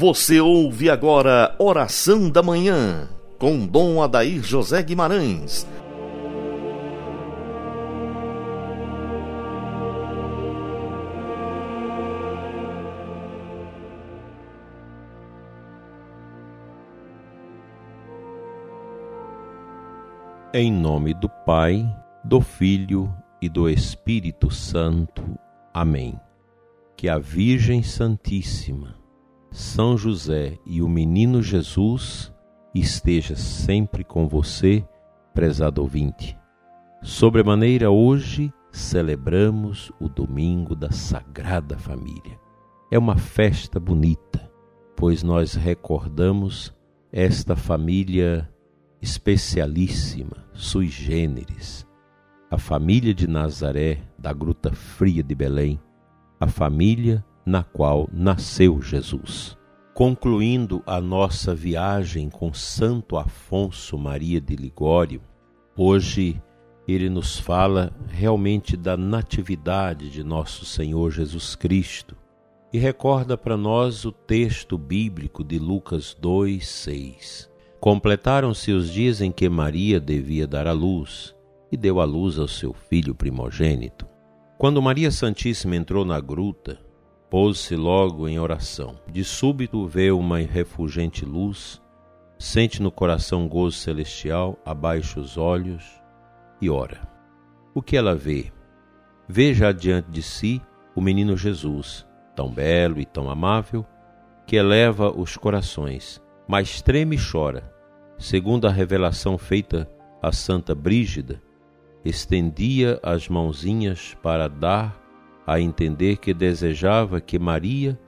Você ouve agora Oração da Manhã, com Dom Adair José Guimarães. Em nome do Pai, do Filho e do Espírito Santo. Amém. Que a Virgem Santíssima, São José e o Menino Jesus esteja sempre com você, prezado ouvinte. Sobremaneira, hoje celebramos o domingo da Sagrada Família. É uma festa bonita, pois nós recordamos esta família especialíssima, sui generis, a família de Nazaré, da Gruta Fria de Belém, a família na qual nasceu Jesus. Concluindo a nossa viagem com Santo Afonso Maria de Ligório, hoje ele nos fala realmente da natividade de nosso Senhor Jesus Cristo e recorda para nós o texto bíblico de Lucas 2, 6 Completaram-se os dias em que Maria devia dar à luz e deu à luz ao seu filho primogênito. Quando Maria Santíssima entrou na gruta, pôs-se logo em oração. De súbito vê uma refulgente luz, sente no coração gozo celestial, abaixa os olhos e ora. O que ela vê? Veja diante de si o menino Jesus, tão belo e tão amável, que eleva os corações mas treme e chora. Segundo a revelação feita a Santa Brígida, estendia as mãozinhas para dar a entender que desejava que Maria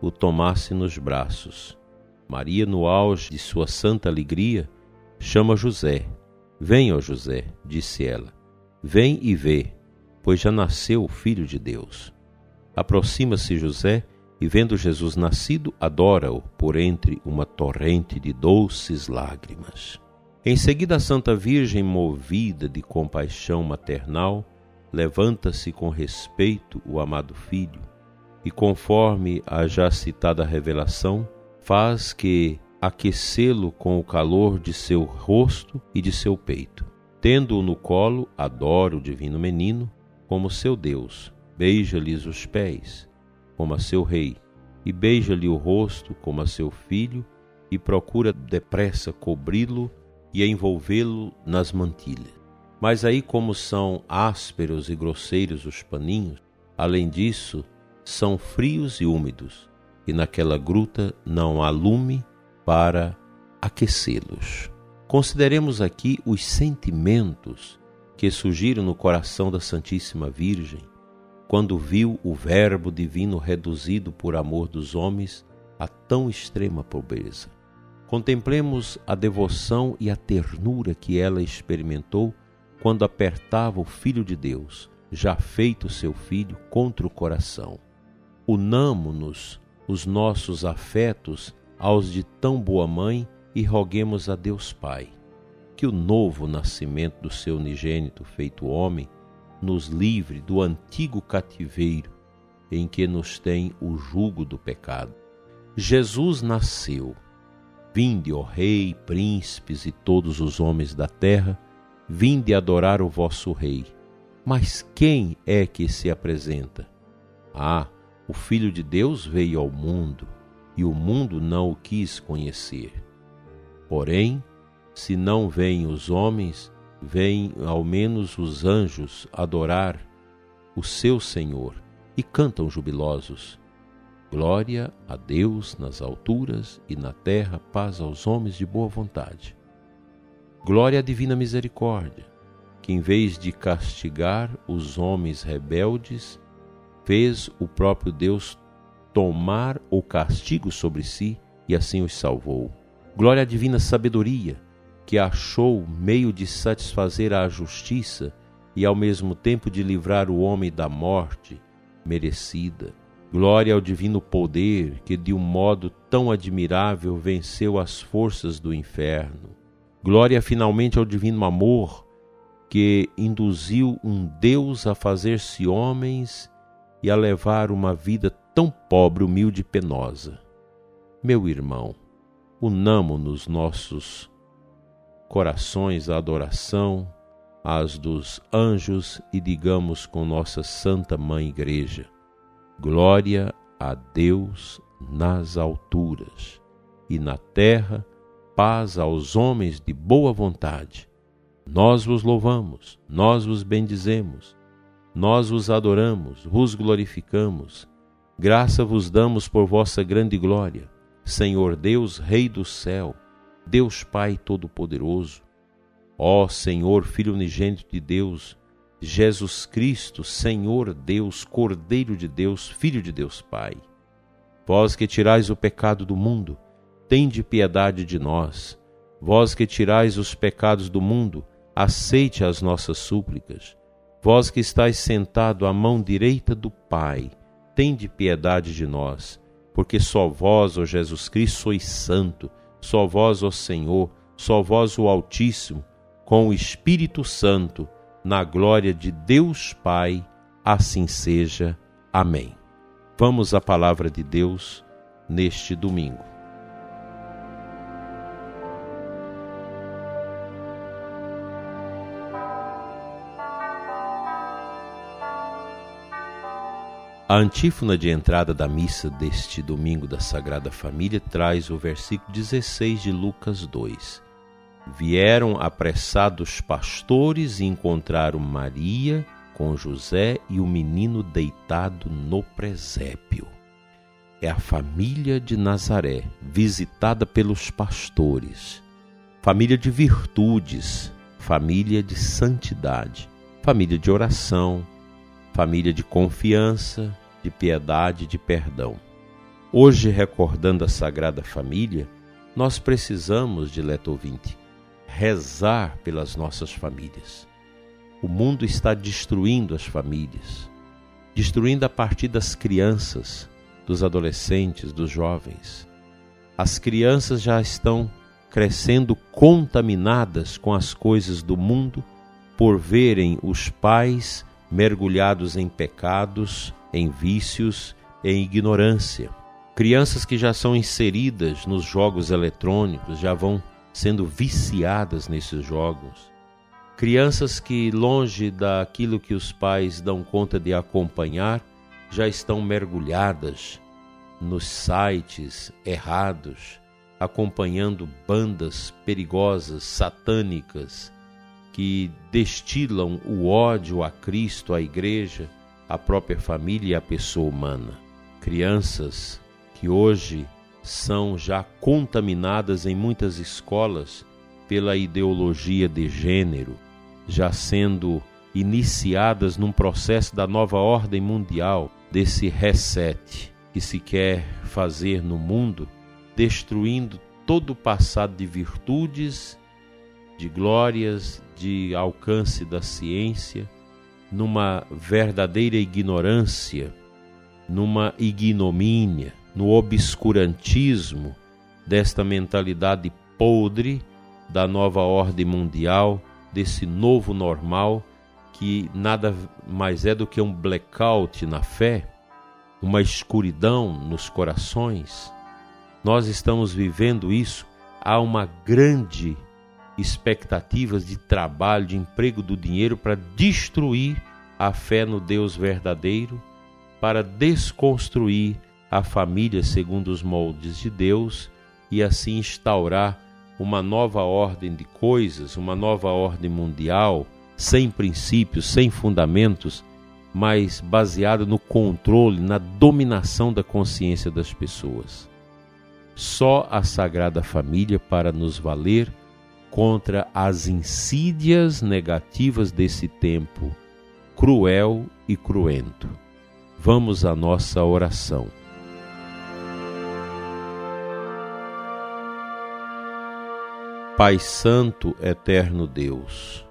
o tomasse nos braços. Maria, no auge de sua santa alegria, chama José. Venha, ó José, disse ela. Vem e vê, pois já nasceu o Filho de Deus. Aproxima-se José e vendo Jesus nascido, adora-o por entre uma torrente de doces lágrimas. Em seguida, a Santa Virgem, movida de compaixão maternal, levanta-se com respeito o amado filho e, conforme a já citada revelação, faz que aquecê-lo com o calor de seu rosto e de seu peito. Tendo-o no colo, adora o divino menino como seu Deus, beija-lhes os pés como a seu rei, e beija-lhe o rosto como a seu filho, e procura depressa cobri-lo e envolvê-lo nas mantilhas. Mas aí, como são ásperos e grosseiros os paninhos, além disso, são frios e úmidos, e naquela gruta não há lume para aquecê-los. Consideremos aqui os sentimentos que surgiram no coração da Santíssima Virgem quando viu o Verbo divino reduzido por amor dos homens a tão extrema pobreza. Contemplemos a devoção e a ternura que ela experimentou quando apertava o Filho de Deus, já feito seu filho, contra o coração. Unamo-nos os nossos afetos aos de tão boa mãe e roguemos a Deus Pai que o novo nascimento do seu unigênito feito homem nos livre do antigo cativeiro em que nos tem o jugo do pecado. Jesus nasceu. Vinde, ó Rei, príncipes e todos os homens da terra, vinde adorar o vosso Rei. Mas quem é que se apresenta? Ah, o Filho de Deus veio ao mundo, e o mundo não o quis conhecer. Porém, se não vêm os homens, vêm ao menos os anjos adorar o seu Senhor e cantam jubilosos. Glória a Deus nas alturas e na terra paz aos homens de boa vontade. Glória à divina misericórdia, que em vez de castigar os homens rebeldes, fez o próprio Deus tomar o castigo sobre si e assim os salvou. Glória à divina sabedoria, que achou meio de satisfazer a justiça e ao mesmo tempo de livrar o homem da morte merecida. Glória ao divino poder que de um modo tão admirável venceu as forças do inferno. Glória finalmente ao divino amor que induziu um Deus a fazer-se homens e a levar uma vida tão pobre, humilde e penosa. Meu irmão, unamo nos nossos corações a adoração às dos anjos e digamos com nossa Santa Mãe Igreja: Glória a Deus nas alturas e na terra paz aos homens de boa vontade. Nós vos louvamos, nós vos bendizemos, nós vos adoramos, vos glorificamos. Graça vos damos por vossa grande glória, Senhor Deus, Rei do céu, Deus Pai Todo-Poderoso. Ó Senhor, Filho unigênito de Deus, Jesus Cristo, Senhor Deus, Cordeiro de Deus, Filho de Deus Pai. Vós que tirais o pecado do mundo, tende piedade de nós. Vós que tirais os pecados do mundo, aceite as nossas súplicas. Vós que estáis sentado à mão direita do Pai, tende piedade de nós, porque só vós, ó Jesus Cristo, sois santo, só vós, ó Senhor, só vós, o Altíssimo, com o Espírito Santo, na glória de Deus Pai, assim seja. Amém. Vamos à palavra de Deus neste domingo. A antífona de entrada da missa deste domingo da Sagrada Família traz o versículo 16 de Lucas 2. Vieram apressados pastores e encontraram Maria com José e o menino deitado no presépio. É a família de Nazaré, visitada pelos pastores, família de virtudes, família de santidade, família de oração, família de confiança, de piedade, de perdão. Hoje, recordando a Sagrada Família, nós precisamos, dileto ouvinte, rezar pelas nossas famílias. O mundo está destruindo as famílias, destruindo a partir das crianças, dos adolescentes, dos jovens. As crianças já estão crescendo contaminadas com as coisas do mundo por verem os pais mergulhados em pecados, em vícios, em ignorância. Crianças que já são inseridas nos jogos eletrônicos já vão sendo viciadas nesses jogos. Crianças que, longe daquilo que os pais dão conta de acompanhar, já estão mergulhadas nos sites errados, acompanhando bandas perigosas, satânicas, que destilam o ódio a Cristo, à Igreja, à própria família e à pessoa humana. Crianças que hoje são já contaminadas em muitas escolas pela ideologia de gênero, já sendo iniciadas num processo da nova ordem mundial, desse reset que se quer fazer no mundo, destruindo todo o passado de virtudes de glórias, de alcance da ciência, numa verdadeira ignorância, numa ignomínia, no obscurantismo desta mentalidade podre da nova ordem mundial, desse novo normal que nada mais é do que um blackout na fé, uma escuridão nos corações. Nós estamos vivendo isso. Há uma grande expectativas de trabalho, de emprego do dinheiro para destruir a fé no Deus verdadeiro, para desconstruir a família segundo os moldes de Deus e assim instaurar uma nova ordem de coisas, uma nova ordem mundial, sem princípios, sem fundamentos, mas baseada no controle, na dominação da consciência das pessoas. Só a Sagrada Família para nos valer contra as insídias negativas desse tempo cruel e cruento. Vamos à nossa oração. Pai Santo, eterno Deus,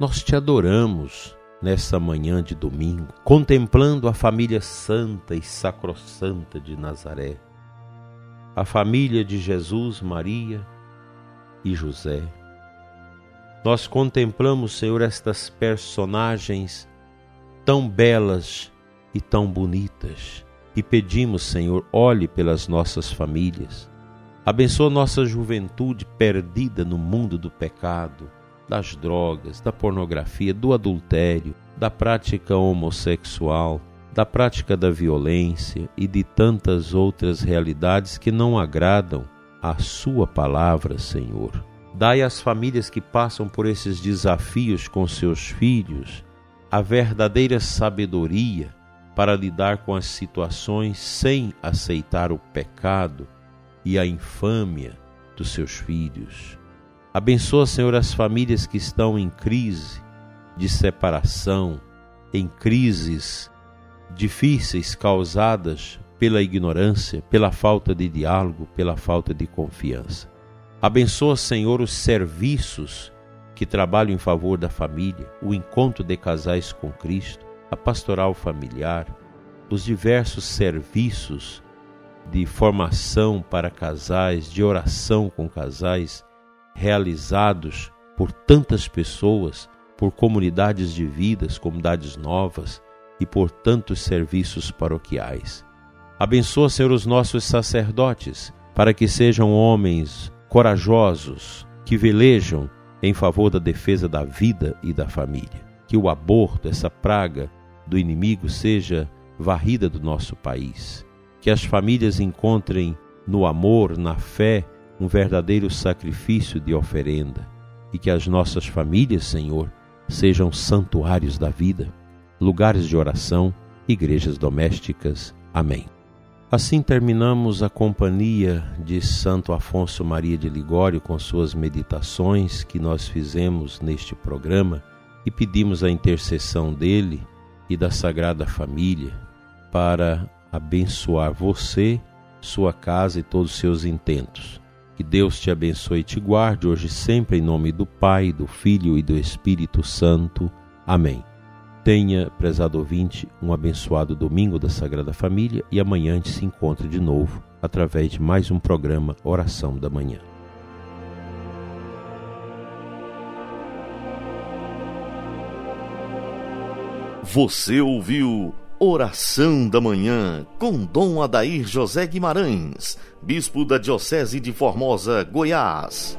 nós te adoramos nessa manhã de domingo, contemplando a família santa e sacrossanta de Nazaré, a família de Jesus, Maria, e José. Nós contemplamos, Senhor, estas personagens tão belas e tão bonitas, e pedimos, Senhor, olhe pelas nossas famílias. Abençoa nossa juventude perdida no mundo do pecado, das drogas, da pornografia, do adultério, da prática homossexual, da prática da violência e de tantas outras realidades que não agradam à Sua palavra, Senhor. Dai às famílias que passam por esses desafios com seus filhos a verdadeira sabedoria para lidar com as situações sem aceitar o pecado e a infâmia dos seus filhos. Abençoa, Senhor, as famílias que estão em crise de separação, em crises difíceis causadas pela ignorância, pela falta de diálogo, pela falta de confiança. Abençoa, Senhor, os serviços que trabalham em favor da família, o encontro de casais com Cristo, a pastoral familiar, os diversos serviços de formação para casais, de oração com casais, realizados por tantas pessoas, por comunidades de vidas, comunidades novas e por tantos serviços paroquiais. Abençoa, Senhor, os nossos sacerdotes, para que sejam homens corajosos, que velejam em favor da defesa da vida e da família. Que o aborto, essa praga do inimigo, seja varrida do nosso país que as famílias encontrem no amor, na fé, um verdadeiro sacrifício de oferenda e que as nossas famílias, Senhor, sejam santuários da vida, lugares de oração, igrejas domésticas. Amém. Assim terminamos a companhia de Santo Afonso Maria de Ligório com suas meditações que nós fizemos neste programa e pedimos a intercessão dele e da Sagrada Família para abençoar você, sua casa e todos os seus intentos. Que Deus te abençoe e te guarde hoje sempre em nome do Pai, do Filho e do Espírito Santo. Amém. Tenha, prezado ouvinte, um abençoado domingo da Sagrada Família e amanhã a gente se encontra de novo através de mais um programa Oração da Manhã. Você ouviu Oração da Manhã com Dom Adair José Guimarães, Bispo da Diocese de Formosa, Goiás.